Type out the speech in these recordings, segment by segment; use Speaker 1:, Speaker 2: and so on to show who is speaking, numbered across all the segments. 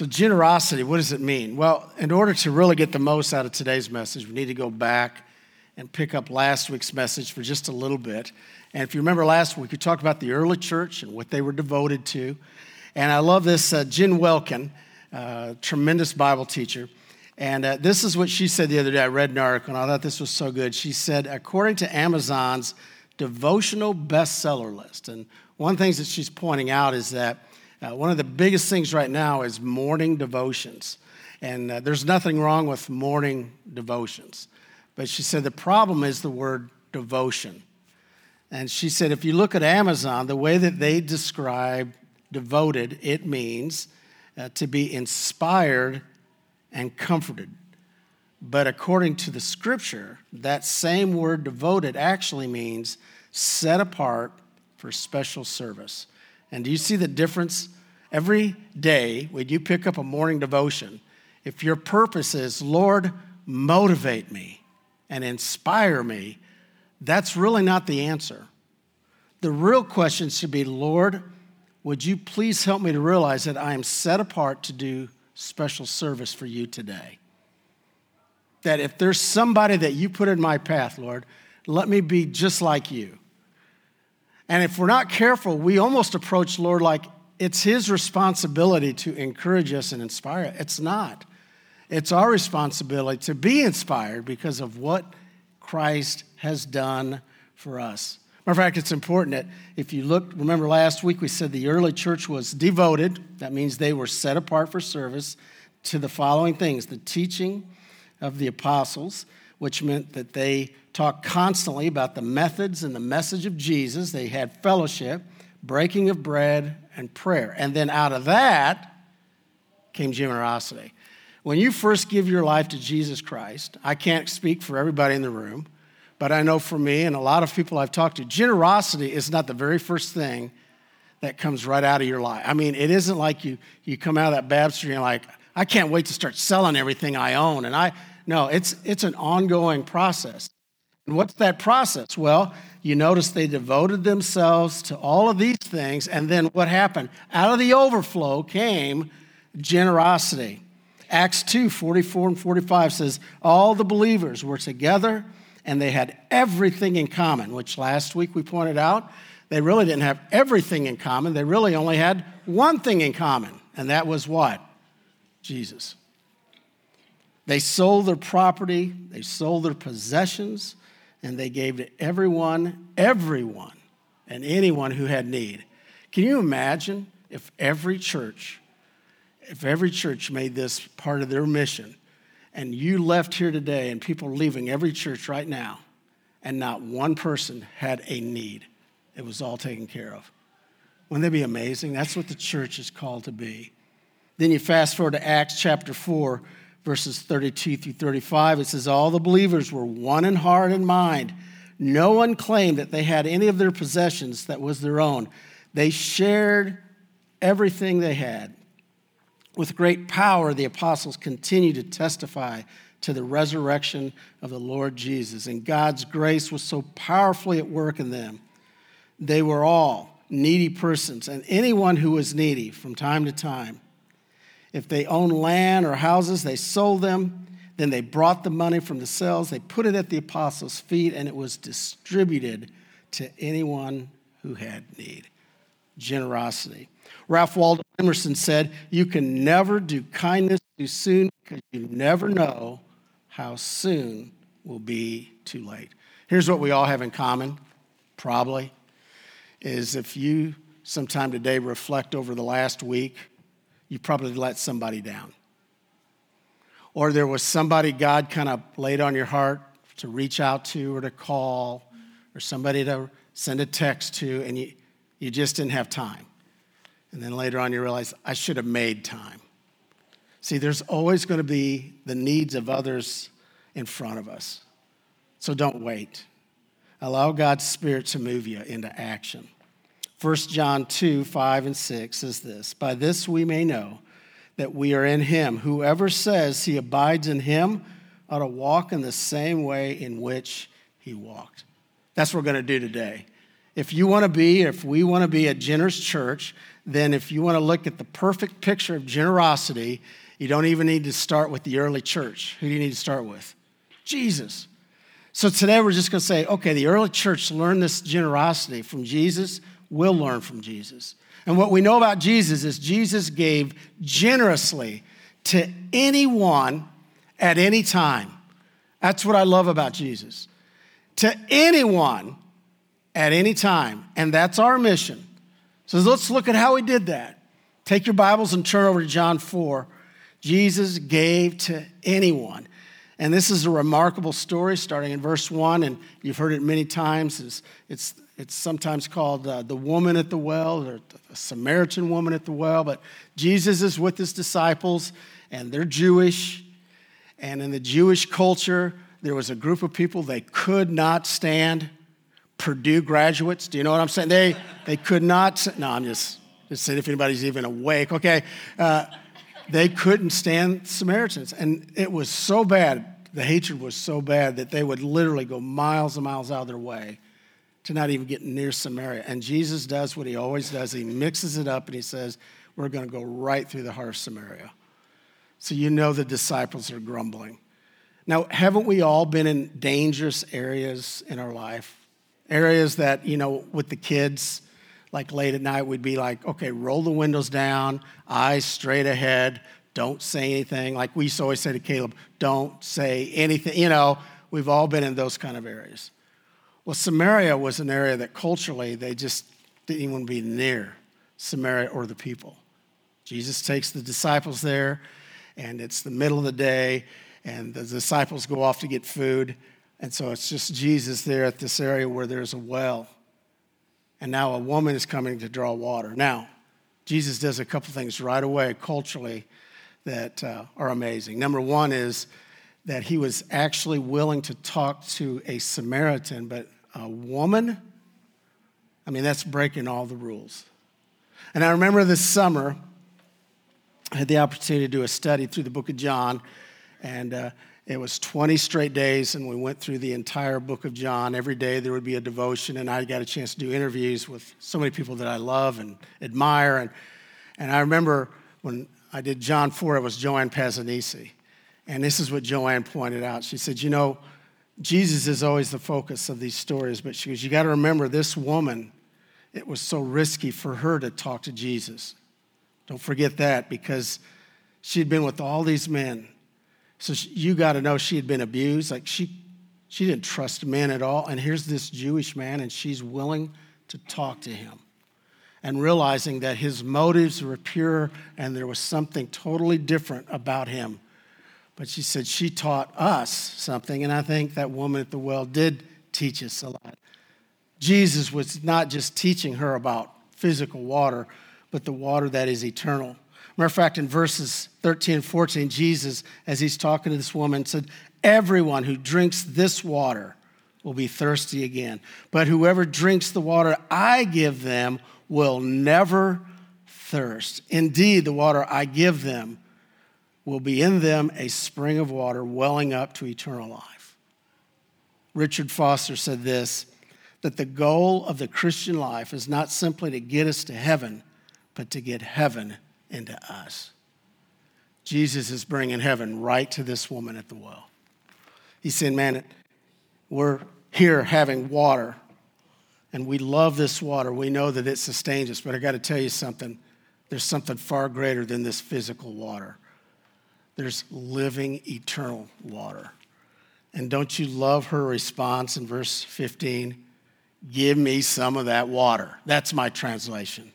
Speaker 1: So, generosity, what does it mean? Well, in order to really get the most out of today's message, we need to go back and pick up last week's message for just a little bit. And if you remember last week, we talked about the early church and what they were devoted to. And I love this uh, Jen Wilkin, uh, tremendous Bible teacher. And uh, this is what she said the other day. I read an article and I thought this was so good. She said, according to Amazon's devotional bestseller list, and one of the things that she's pointing out is that uh, one of the biggest things right now is morning devotions. And uh, there's nothing wrong with morning devotions. But she said the problem is the word devotion. And she said if you look at Amazon, the way that they describe devoted, it means uh, to be inspired and comforted. But according to the scripture, that same word devoted actually means set apart for special service. And do you see the difference? Every day, when you pick up a morning devotion, if your purpose is, Lord, motivate me and inspire me, that's really not the answer. The real question should be, Lord, would you please help me to realize that I am set apart to do special service for you today? That if there's somebody that you put in my path, Lord, let me be just like you. And if we're not careful, we almost approach Lord like it's His responsibility to encourage us and inspire. us. It's not. It's our responsibility to be inspired because of what Christ has done for us. Matter of fact, it's important that if you look, remember last week we said the early church was devoted. That means they were set apart for service to the following things the teaching of the apostles, which meant that they talked constantly about the methods and the message of Jesus. They had fellowship, breaking of bread, and prayer. And then out of that came generosity. When you first give your life to Jesus Christ, I can't speak for everybody in the room, but I know for me and a lot of people I've talked to, generosity is not the very first thing that comes right out of your life. I mean, it isn't like you, you come out of that baptistry and like, I can't wait to start selling everything I own. And I, no, it's, it's an ongoing process. And what's that process? Well, you notice they devoted themselves to all of these things. And then what happened? Out of the overflow came generosity. Acts 2 44 and 45 says, All the believers were together and they had everything in common, which last week we pointed out they really didn't have everything in common. They really only had one thing in common, and that was what? Jesus. They sold their property, they sold their possessions, and they gave to everyone, everyone, and anyone who had need. Can you imagine if every church, if every church made this part of their mission, and you left here today and people leaving every church right now, and not one person had a need? It was all taken care of. Wouldn't that be amazing? That's what the church is called to be. Then you fast forward to Acts chapter 4 verses 32 through 35, it says, All the believers were one in heart and mind. No one claimed that they had any of their possessions that was their own. They shared everything they had. With great power, the apostles continued to testify to the resurrection of the Lord Jesus, and God's grace was so powerfully at work in them. They were all needy persons, and anyone who was needy from time to time if they owned land or houses, they sold them. Then they brought the money from the sales, they put it at the apostles' feet, and it was distributed to anyone who had need. Generosity. Ralph Waldo Emerson said, You can never do kindness too soon because you never know how soon will be too late. Here's what we all have in common, probably, is if you sometime today reflect over the last week you probably let somebody down. Or there was somebody God kind of laid on your heart to reach out to or to call or somebody to send a text to, and you, you just didn't have time. And then later on, you realize, I should have made time. See, there's always going to be the needs of others in front of us. So don't wait. Allow God's Spirit to move you into action. 1 John 2 5 and 6 says this By this we may know that we are in him. Whoever says he abides in him ought to walk in the same way in which he walked. That's what we're going to do today. If you want to be, if we want to be a generous church, then if you want to look at the perfect picture of generosity, you don't even need to start with the early church. Who do you need to start with? Jesus. So today we're just going to say, okay, the early church learned this generosity from Jesus. We'll learn from Jesus. And what we know about Jesus is Jesus gave generously to anyone at any time. That's what I love about Jesus. To anyone at any time. And that's our mission. So let's look at how he did that. Take your Bibles and turn over to John 4. Jesus gave to anyone. And this is a remarkable story starting in verse 1, and you've heard it many times. It's, it's, it's sometimes called uh, the woman at the well or the Samaritan woman at the well. But Jesus is with his disciples, and they're Jewish. And in the Jewish culture, there was a group of people they could not stand Purdue graduates. Do you know what I'm saying? They, they could not, no, I'm just, just saying if anybody's even awake, okay? Uh, they couldn't stand Samaritans. And it was so bad, the hatred was so bad that they would literally go miles and miles out of their way to not even get near Samaria. And Jesus does what he always does he mixes it up and he says, We're going to go right through the heart of Samaria. So you know the disciples are grumbling. Now, haven't we all been in dangerous areas in our life? Areas that, you know, with the kids, like late at night, we'd be like, okay, roll the windows down, eyes straight ahead, don't say anything. Like we used to always say to Caleb, don't say anything. You know, we've all been in those kind of areas. Well, Samaria was an area that culturally they just didn't even be near Samaria or the people. Jesus takes the disciples there, and it's the middle of the day, and the disciples go off to get food. And so it's just Jesus there at this area where there's a well. And now a woman is coming to draw water. Now, Jesus does a couple things right away culturally that uh, are amazing. Number one is that he was actually willing to talk to a Samaritan, but a woman, I mean, that's breaking all the rules. And I remember this summer, I had the opportunity to do a study through the book of John, and uh, it was 20 straight days, and we went through the entire book of John. Every day there would be a devotion, and I got a chance to do interviews with so many people that I love and admire. And, and I remember when I did John 4, it was Joanne Pazanisi. And this is what Joanne pointed out. She said, You know, Jesus is always the focus of these stories, but she goes, You got to remember this woman, it was so risky for her to talk to Jesus. Don't forget that because she'd been with all these men so she, you got to know she had been abused. Like she, she didn't trust men at all. And here's this Jewish man, and she's willing to talk to him. And realizing that his motives were pure and there was something totally different about him. But she said she taught us something, and I think that woman at the well did teach us a lot. Jesus was not just teaching her about physical water, but the water that is eternal. Matter of fact, in verses 13 and 14, Jesus, as he's talking to this woman, said, Everyone who drinks this water will be thirsty again. But whoever drinks the water I give them will never thirst. Indeed, the water I give them will be in them a spring of water welling up to eternal life. Richard Foster said this that the goal of the Christian life is not simply to get us to heaven, but to get heaven into us. Jesus is bringing heaven right to this woman at the well. He said, Man, we're here having water, and we love this water. We know that it sustains us, but I got to tell you something. There's something far greater than this physical water. There's living, eternal water. And don't you love her response in verse 15? Give me some of that water. That's my translation.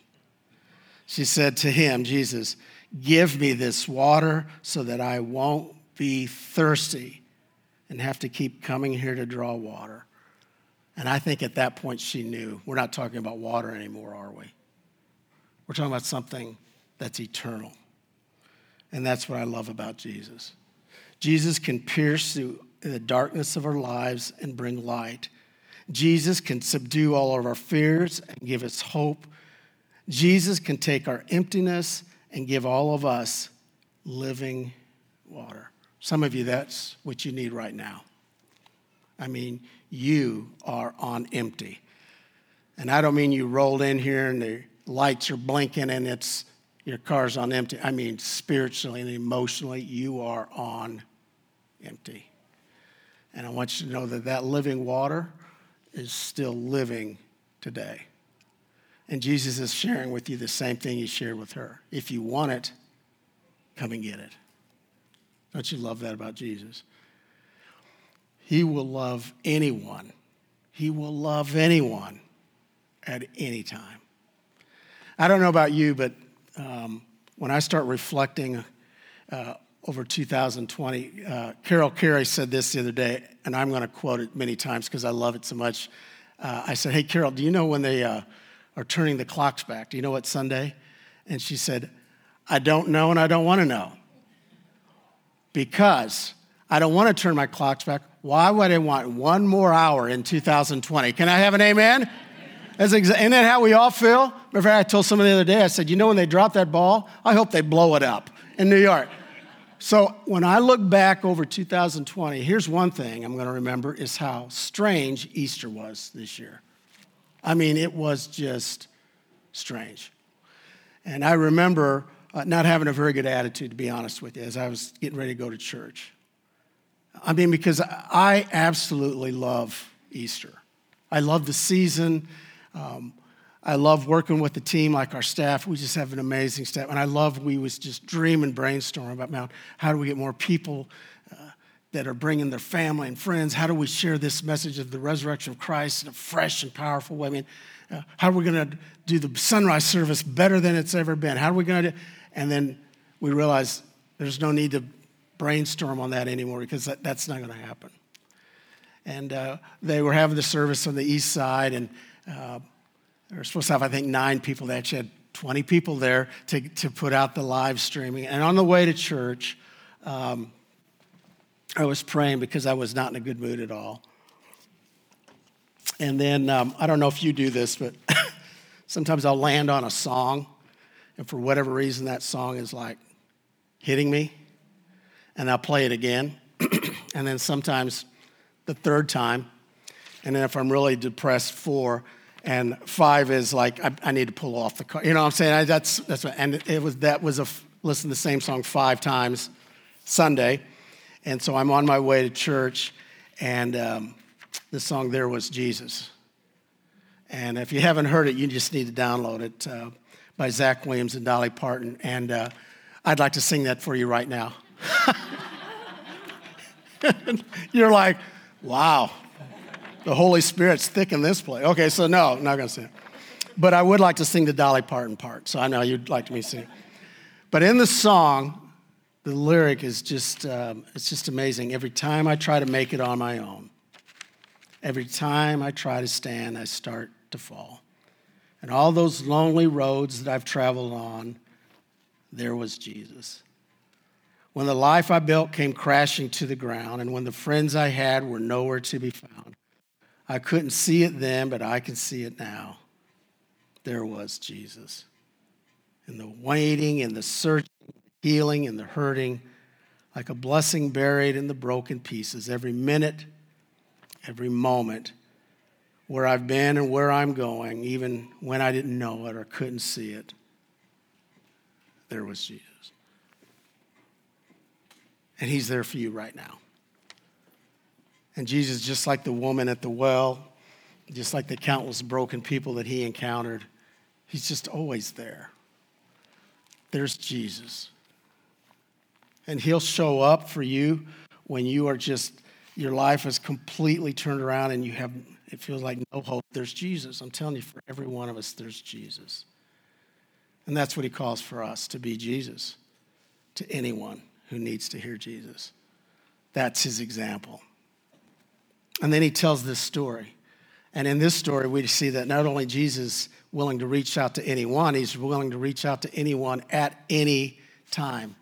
Speaker 1: She said to him, Jesus, Give me this water so that I won't be thirsty and have to keep coming here to draw water. And I think at that point she knew we're not talking about water anymore, are we? We're talking about something that's eternal. And that's what I love about Jesus. Jesus can pierce through the darkness of our lives and bring light. Jesus can subdue all of our fears and give us hope Jesus can take our emptiness and give all of us living water. Some of you, that's what you need right now. I mean, you are on empty. And I don't mean you rolled in here and the lights are blinking and it's your car's on empty. I mean, spiritually and emotionally, you are on empty. And I want you to know that that living water is still living today. And Jesus is sharing with you the same thing he shared with her. If you want it, come and get it. Don't you love that about Jesus? He will love anyone. He will love anyone at any time. I don't know about you, but um, when I start reflecting uh, over 2020, uh, Carol Carey said this the other day, and I'm going to quote it many times because I love it so much. Uh, I said, Hey, Carol, do you know when they uh, are turning the clocks back? Do you know what Sunday? And she said, I don't know and I don't want to know because I don't want to turn my clocks back. Why would I want one more hour in 2020? Can I have an amen? That's exa- isn't that how we all feel? Remember, I told someone the other day, I said, you know, when they drop that ball, I hope they blow it up in New York. So when I look back over 2020, here's one thing I'm going to remember is how strange Easter was this year. I mean, it was just strange. And I remember uh, not having a very good attitude, to be honest with you, as I was getting ready to go to church. I mean, because I absolutely love Easter. I love the season. Um, I love working with the team, like our staff. We just have an amazing staff. And I love we was just dream and brainstorm about, how do we get more people uh, that are bringing their family and friends? How do we share this message of the resurrection of Christ in a fresh and powerful way? I mean, uh, how are we going to do the sunrise service better than it's ever been? How are we going to do? And then we realized there's no need to brainstorm on that anymore because that, that's not going to happen. And uh, they were having the service on the east side, and uh, they were supposed to have, I think, nine people. They actually had 20 people there to, to put out the live streaming. And on the way to church, um, I was praying because I was not in a good mood at all. And then um, I don't know if you do this, but sometimes I'll land on a song, and for whatever reason, that song is like hitting me, and I'll play it again. and then sometimes the third time, and then if I'm really depressed, four, and five is like I, I, need to pull off the car. You know what I'm saying? I, that's that's what, and it was that was a listen to the same song five times Sunday, and so I'm on my way to church, and um, the song there was Jesus. And if you haven't heard it, you just need to download it uh, by Zach Williams and Dolly Parton, and uh, I'd like to sing that for you right now. You're like, wow, the Holy Spirit's thick in this place. Okay, so no, I'm not going to sing. But I would like to sing the Dolly Parton part, so I know you'd like me to sing. But in the song, the lyric is just, um, it's just amazing. Every time I try to make it on my own, every time I try to stand, I start to fall. And all those lonely roads that I've traveled on, there was Jesus. When the life I built came crashing to the ground, and when the friends I had were nowhere to be found, I couldn't see it then, but I can see it now. There was Jesus. In the waiting, in the searching, healing, and the hurting, like a blessing buried in the broken pieces, every minute, every moment, where I've been and where I'm going, even when I didn't know it or couldn't see it, there was Jesus. And He's there for you right now. And Jesus, just like the woman at the well, just like the countless broken people that he encountered, he's just always there. There's Jesus. And he'll show up for you when you are just, your life is completely turned around and you have, it feels like no hope. There's Jesus. I'm telling you, for every one of us, there's Jesus. And that's what he calls for us to be Jesus to anyone who needs to hear Jesus. That's his example. And then he tells this story. And in this story, we see that not only Jesus willing to reach out to anyone, he's willing to reach out to anyone at any time.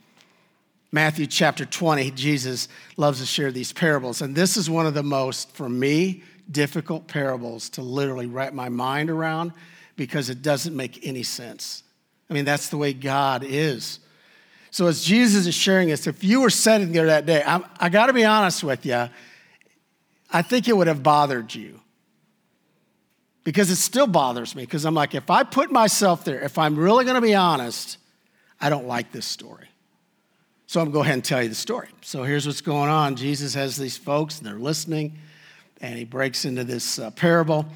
Speaker 1: Matthew chapter 20, Jesus loves to share these parables. And this is one of the most, for me, difficult parables to literally wrap my mind around because it doesn't make any sense. I mean, that's the way God is. So, as Jesus is sharing this, if you were sitting there that day, I'm, I got to be honest with you, I think it would have bothered you. because it still bothers me. Because I'm like, if I put myself there, if I'm really going to be honest, I don't like this story. So I'm going to go ahead and tell you the story. So here's what's going on Jesus has these folks, and they're listening, and he breaks into this uh, parable,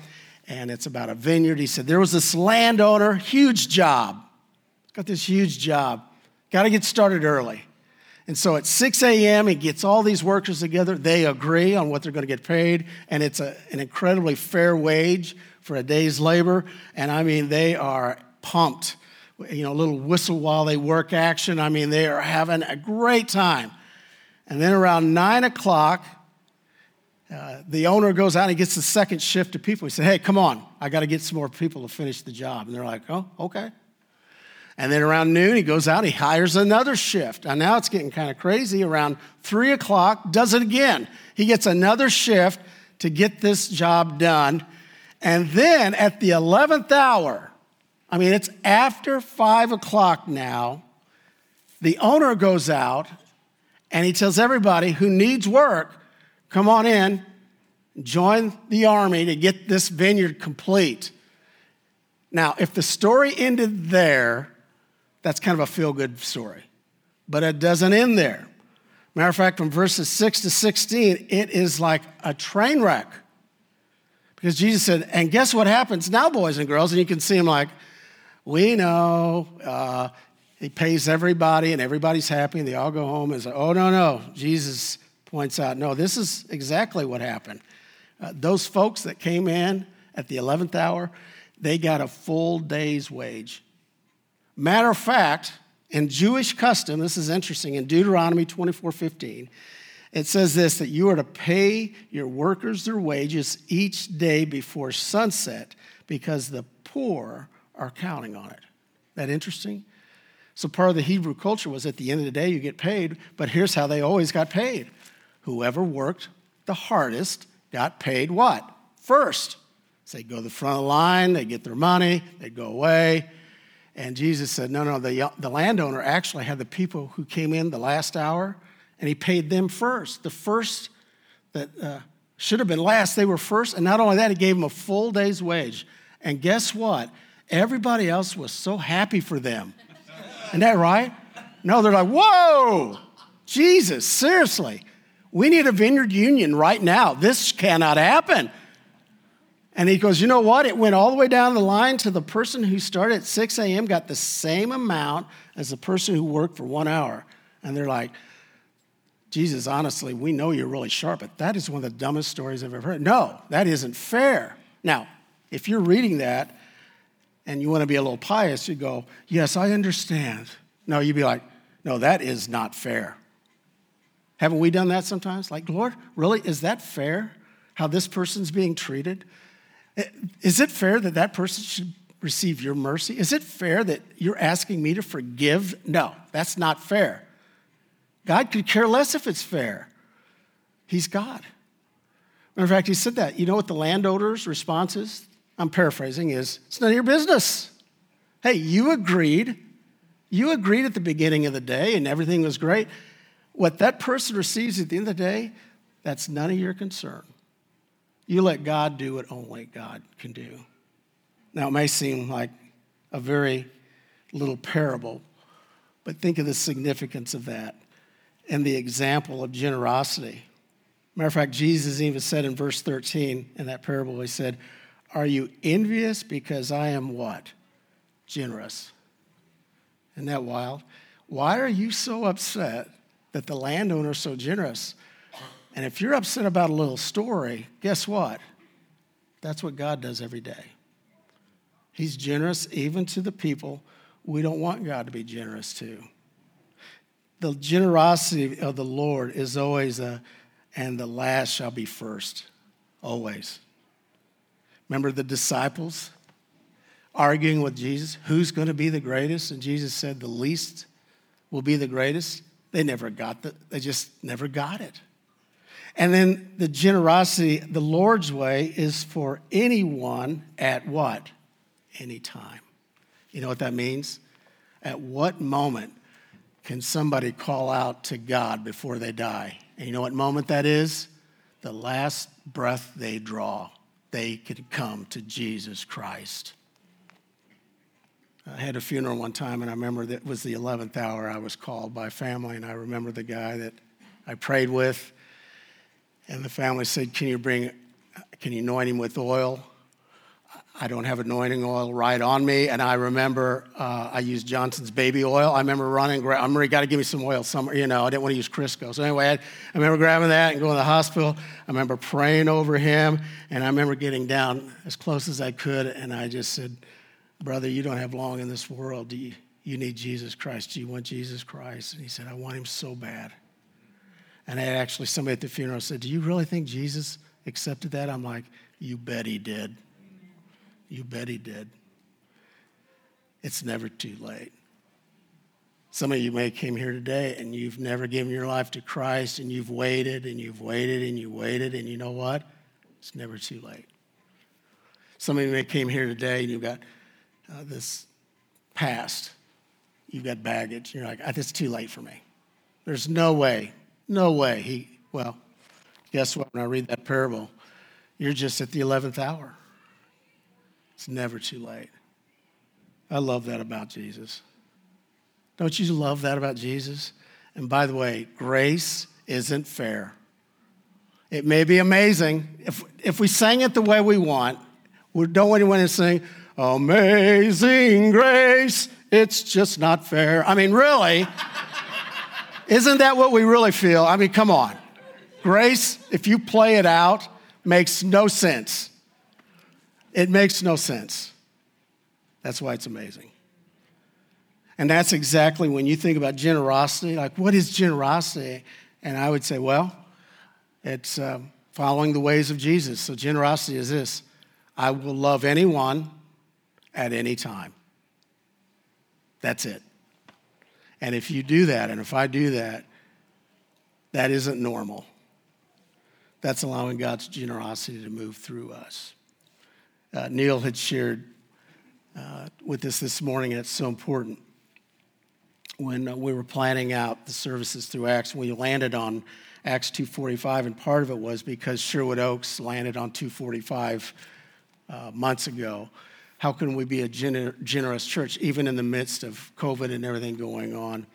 Speaker 1: and it's about a vineyard. He said, There was this landowner, huge job. Got this huge job. Got to get started early. And so at 6 a.m., he gets all these workers together. They agree on what they're going to get paid, and it's a, an incredibly fair wage for a day's labor. And I mean, they are pumped. You know, a little whistle while they work action. I mean, they are having a great time. And then around 9 o'clock, uh, the owner goes out and gets the second shift of people. He said, Hey, come on, I got to get some more people to finish the job. And they're like, Oh, okay. And then around noon, he goes out, he hires another shift. And now it's getting kind of crazy. Around three o'clock, does it again. He gets another shift to get this job done. And then at the 11th hour, I mean, it's after five o'clock now, the owner goes out and he tells everybody who needs work, come on in, join the army to get this vineyard complete. Now, if the story ended there, that's kind of a feel good story. But it doesn't end there. Matter of fact, from verses 6 to 16, it is like a train wreck. Because Jesus said, and guess what happens now, boys and girls? And you can see him like, we know. Uh, he pays everybody and everybody's happy and they all go home and say, oh, no, no. Jesus points out, no, this is exactly what happened. Uh, those folks that came in at the 11th hour, they got a full day's wage. Matter of fact, in Jewish custom, this is interesting, in Deuteronomy 24 15, it says this that you are to pay your workers their wages each day before sunset because the poor are counting on it. That interesting? So part of the Hebrew culture was at the end of the day you get paid, but here's how they always got paid. Whoever worked the hardest got paid what? First. So they go to the front of the line, they get their money, they go away, and Jesus said, No, no, the, the landowner actually had the people who came in the last hour, and he paid them first. The first that uh, should have been last, they were first. And not only that, he gave them a full day's wage. And guess what? Everybody else was so happy for them. Isn't that right? No, they're like, Whoa, Jesus, seriously. We need a vineyard union right now. This cannot happen. And he goes, You know what? It went all the way down the line to the person who started at 6 a.m., got the same amount as the person who worked for one hour. And they're like, Jesus, honestly, we know you're really sharp, but that is one of the dumbest stories I've ever heard. No, that isn't fair. Now, if you're reading that and you want to be a little pious, you go, Yes, I understand. No, you'd be like, No, that is not fair. Haven't we done that sometimes? Like, Lord, really? Is that fair? How this person's being treated? Is it fair that that person should receive your mercy? Is it fair that you're asking me to forgive? No, that's not fair. God could care less if it's fair. He's God. Matter of fact, he said that. You know what the landowner's response is? I'm paraphrasing, is it's none of your business. Hey, you agreed. You agreed at the beginning of the day and everything was great. What that person receives at the end of the day, that's none of your concern. You let God do what only God can do. Now, it may seem like a very little parable, but think of the significance of that and the example of generosity. Matter of fact, Jesus even said in verse 13 in that parable, he said, Are you envious because I am what? Generous. Isn't that wild? Why are you so upset that the landowner is so generous? And if you're upset about a little story, guess what? That's what God does every day. He's generous even to the people we don't want God to be generous to. The generosity of the Lord is always a, and the last shall be first, always. Remember the disciples arguing with Jesus, who's going to be the greatest? And Jesus said, the least will be the greatest. They never got that, they just never got it. And then the generosity, the Lord's way, is for anyone at what? Any time. You know what that means? At what moment can somebody call out to God before they die? And you know what moment that is? The last breath they draw. they could come to Jesus Christ. I had a funeral one time, and I remember that was the 11th hour I was called by family, and I remember the guy that I prayed with, and the family said, Can you bring, can you anoint him with oil? I don't have anointing oil right on me. And I remember uh, I used Johnson's baby oil. I remember running, gra- I'm got to give me some oil somewhere. You know, I didn't want to use Crisco. So anyway, I, I, remember grabbing that and going to the hospital. I remember praying over him. And I remember getting down as close as I could. And I just said, Brother, you don't have long in this world. Do you, you need Jesus Christ. Do you want Jesus Christ? And he said, I want him so bad. And I actually, somebody at the funeral said, Do you really think Jesus accepted that? I'm like, You bet he did. You bet he did. It's never too late. Some of you may came here today and you've never given your life to Christ and you've waited and you've waited and you waited and you know what? It's never too late. Some of you may came here today and you've got uh, this past. You've got baggage. You're like, it's too late for me. There's no way, no way. He, well, guess what? When I read that parable, you're just at the 11th hour. It's never too late. I love that about Jesus. Don't you love that about Jesus? And by the way, grace isn't fair. It may be amazing. If, if we sang it the way we want, we don't want to sing, Amazing Grace, it's just not fair. I mean, really? Isn't that what we really feel? I mean, come on. Grace, if you play it out, makes no sense. It makes no sense. That's why it's amazing. And that's exactly when you think about generosity, like, what is generosity? And I would say, well, it's uh, following the ways of Jesus. So, generosity is this I will love anyone at any time. That's it. And if you do that, and if I do that, that isn't normal. That's allowing God's generosity to move through us uh, Neil had shared uh, with us this morning, and it's so important. When uh, we were planning out the services through Acts, we landed on Acts 2:45, and part of it was because Sherwood Oaks landed on 245 uh, months ago. How can we be a gener- generous church, even in the midst of COVID and everything going on?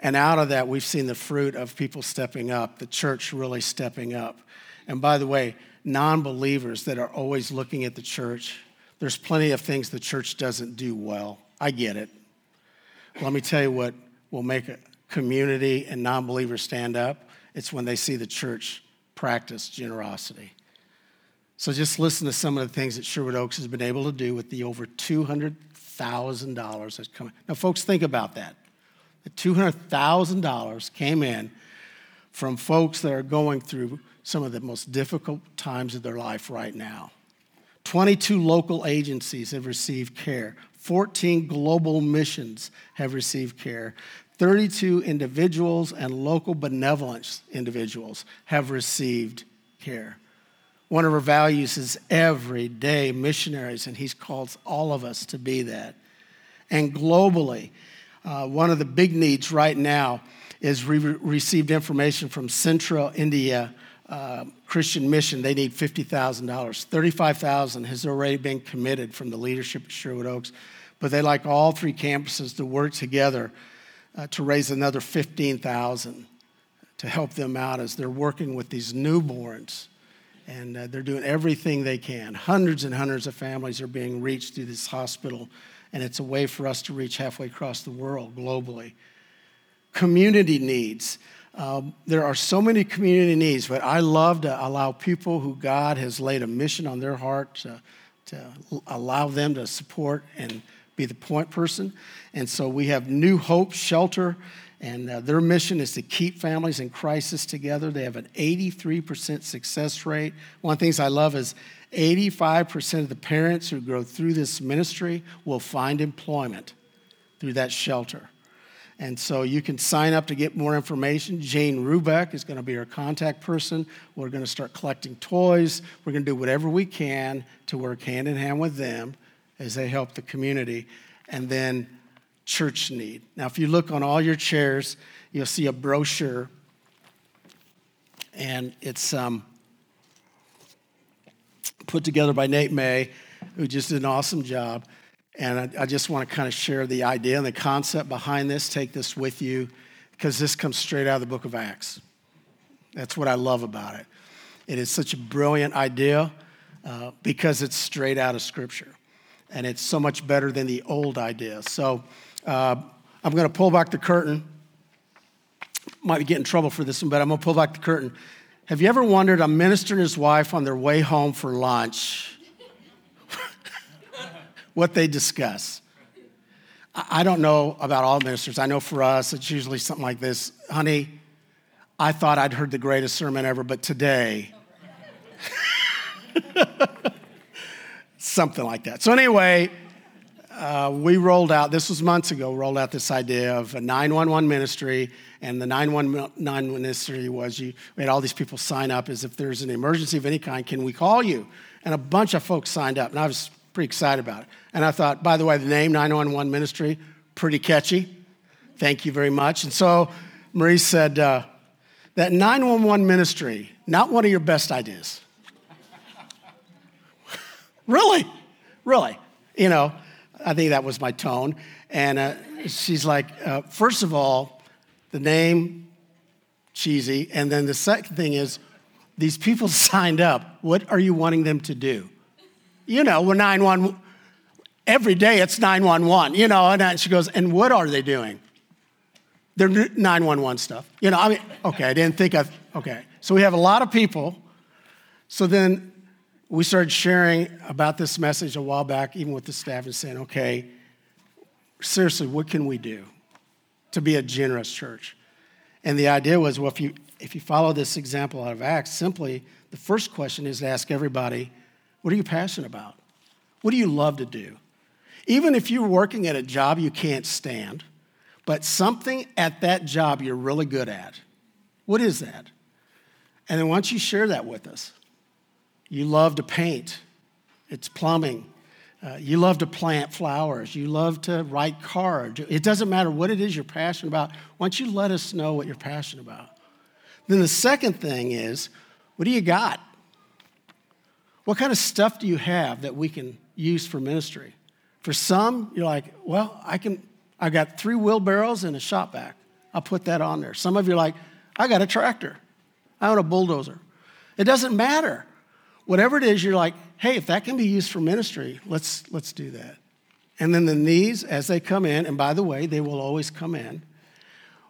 Speaker 1: And out of that, we've seen the fruit of people stepping up, the church really stepping up. And by the way, non believers that are always looking at the church. There's plenty of things the church doesn't do well. I get it. Let me tell you what will make a community and non believers stand up it's when they see the church practice generosity. So just listen to some of the things that Sherwood Oaks has been able to do with the over $200,000 that's coming. Now, folks, think about that. The $200,000 came in from folks that are going through some of the most difficult times of their life right now. 22 local agencies have received care. 14 global missions have received care. 32 individuals and local benevolence individuals have received care. One of our values is everyday missionaries, and He's called all of us to be that. And globally, uh, one of the big needs right now is we received information from Central India uh, Christian mission, they need $50,000. 35000 has already been committed from the leadership at Sherwood Oaks, but they like all three campuses to work together uh, to raise another 15000 to help them out as they're working with these newborns. And uh, they're doing everything they can. Hundreds and hundreds of families are being reached through this hospital, and it's a way for us to reach halfway across the world globally. Community needs. Um, there are so many community needs, but I love to allow people who God has laid a mission on their heart to, to allow them to support and be the point person. And so we have New Hope Shelter, and uh, their mission is to keep families in crisis together. They have an 83% success rate. One of the things I love is 85% of the parents who go through this ministry will find employment through that shelter. And so you can sign up to get more information. Jane Rubeck is going to be our contact person. We're going to start collecting toys. We're going to do whatever we can to work hand in hand with them as they help the community. And then church need. Now, if you look on all your chairs, you'll see a brochure, and it's um, put together by Nate May, who just did an awesome job. And I, I just want to kind of share the idea and the concept behind this, take this with you, because this comes straight out of the book of Acts. That's what I love about it. It is such a brilliant idea uh, because it's straight out of Scripture. And it's so much better than the old idea. So uh, I'm going to pull back the curtain. Might get in trouble for this one, but I'm going to pull back the curtain. Have you ever wondered a minister and his wife on their way home for lunch? what they discuss. I don't know about all ministers. I know for us, it's usually something like this Honey, I thought I'd heard the greatest sermon ever, but today, something like that. So, anyway, uh, we rolled out, this was months ago, rolled out this idea of a 911 ministry. And the 911 ministry was you, we had all these people sign up as if there's an emergency of any kind, can we call you? And a bunch of folks signed up. And I was pretty excited about it. And I thought, by the way, the name 911 Ministry, pretty catchy. Thank you very much. And so Marie said, uh, that 911 ministry, not one of your best ideas. really? Really? You know, I think that was my tone. And uh, she's like, uh, first of all, the name, cheesy. And then the second thing is, these people signed up. What are you wanting them to do? You know, we're 911. Every day it's 911, you know. And she goes, and what are they doing? They're 911 stuff. You know, I mean, okay, I didn't think of, okay. So we have a lot of people. So then we started sharing about this message a while back, even with the staff, and saying, okay, seriously, what can we do to be a generous church? And the idea was, well, if you, if you follow this example out of Acts, simply the first question is to ask everybody, what are you passionate about? What do you love to do? Even if you're working at a job you can't stand, but something at that job you're really good at, what is that? And then once you share that with us, you love to paint, it's plumbing. Uh, you love to plant flowers. You love to write cards. It doesn't matter what it is you're passionate about. Once you let us know what you're passionate about. Then the second thing is, what do you got? What kind of stuff do you have that we can use for ministry? For some, you're like, well, I can, I got three wheelbarrows and a shop vac. I'll put that on there. Some of you are like, I got a tractor. I own a bulldozer. It doesn't matter. Whatever it is, you're like, hey, if that can be used for ministry, let's, let's do that. And then the needs, as they come in, and by the way, they will always come in,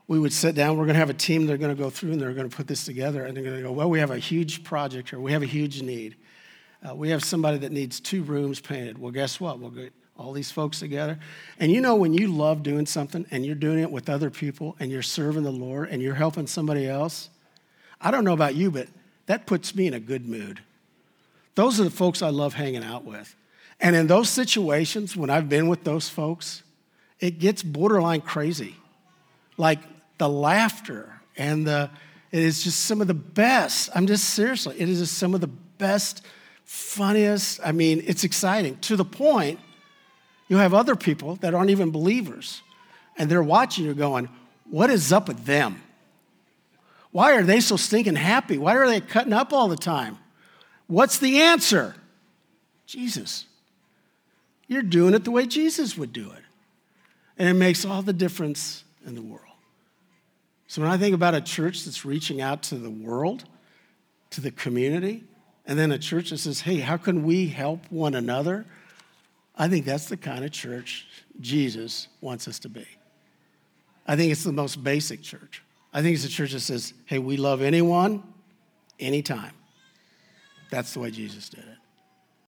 Speaker 1: we would sit down. We're going to have a team they're going to go through and they're going to put this together. And they're going to go, well, we have a huge project here. We have a huge need. Uh, we have somebody that needs two rooms painted. Well, guess what? We'll get all these folks together. And you know, when you love doing something and you're doing it with other people and you're serving the Lord and you're helping somebody else, I don't know about you, but that puts me in a good mood. Those are the folks I love hanging out with. And in those situations, when I've been with those folks, it gets borderline crazy. Like the laughter and the, it is just some of the best. I'm just seriously, it is just some of the best funniest. I mean, it's exciting to the point you have other people that aren't even believers and they're watching you going, What is up with them? Why are they so stinking happy? Why are they cutting up all the time? What's the answer? Jesus. You're doing it the way Jesus would do it. And it makes all the difference in the world. So when I think about a church that's reaching out to the world, to the community, and then a church that says, hey, how can we help one another? I think that's the kind of church Jesus wants us to be. I think it's the most basic church. I think it's a church that says, hey, we love anyone, anytime. That's the way Jesus did.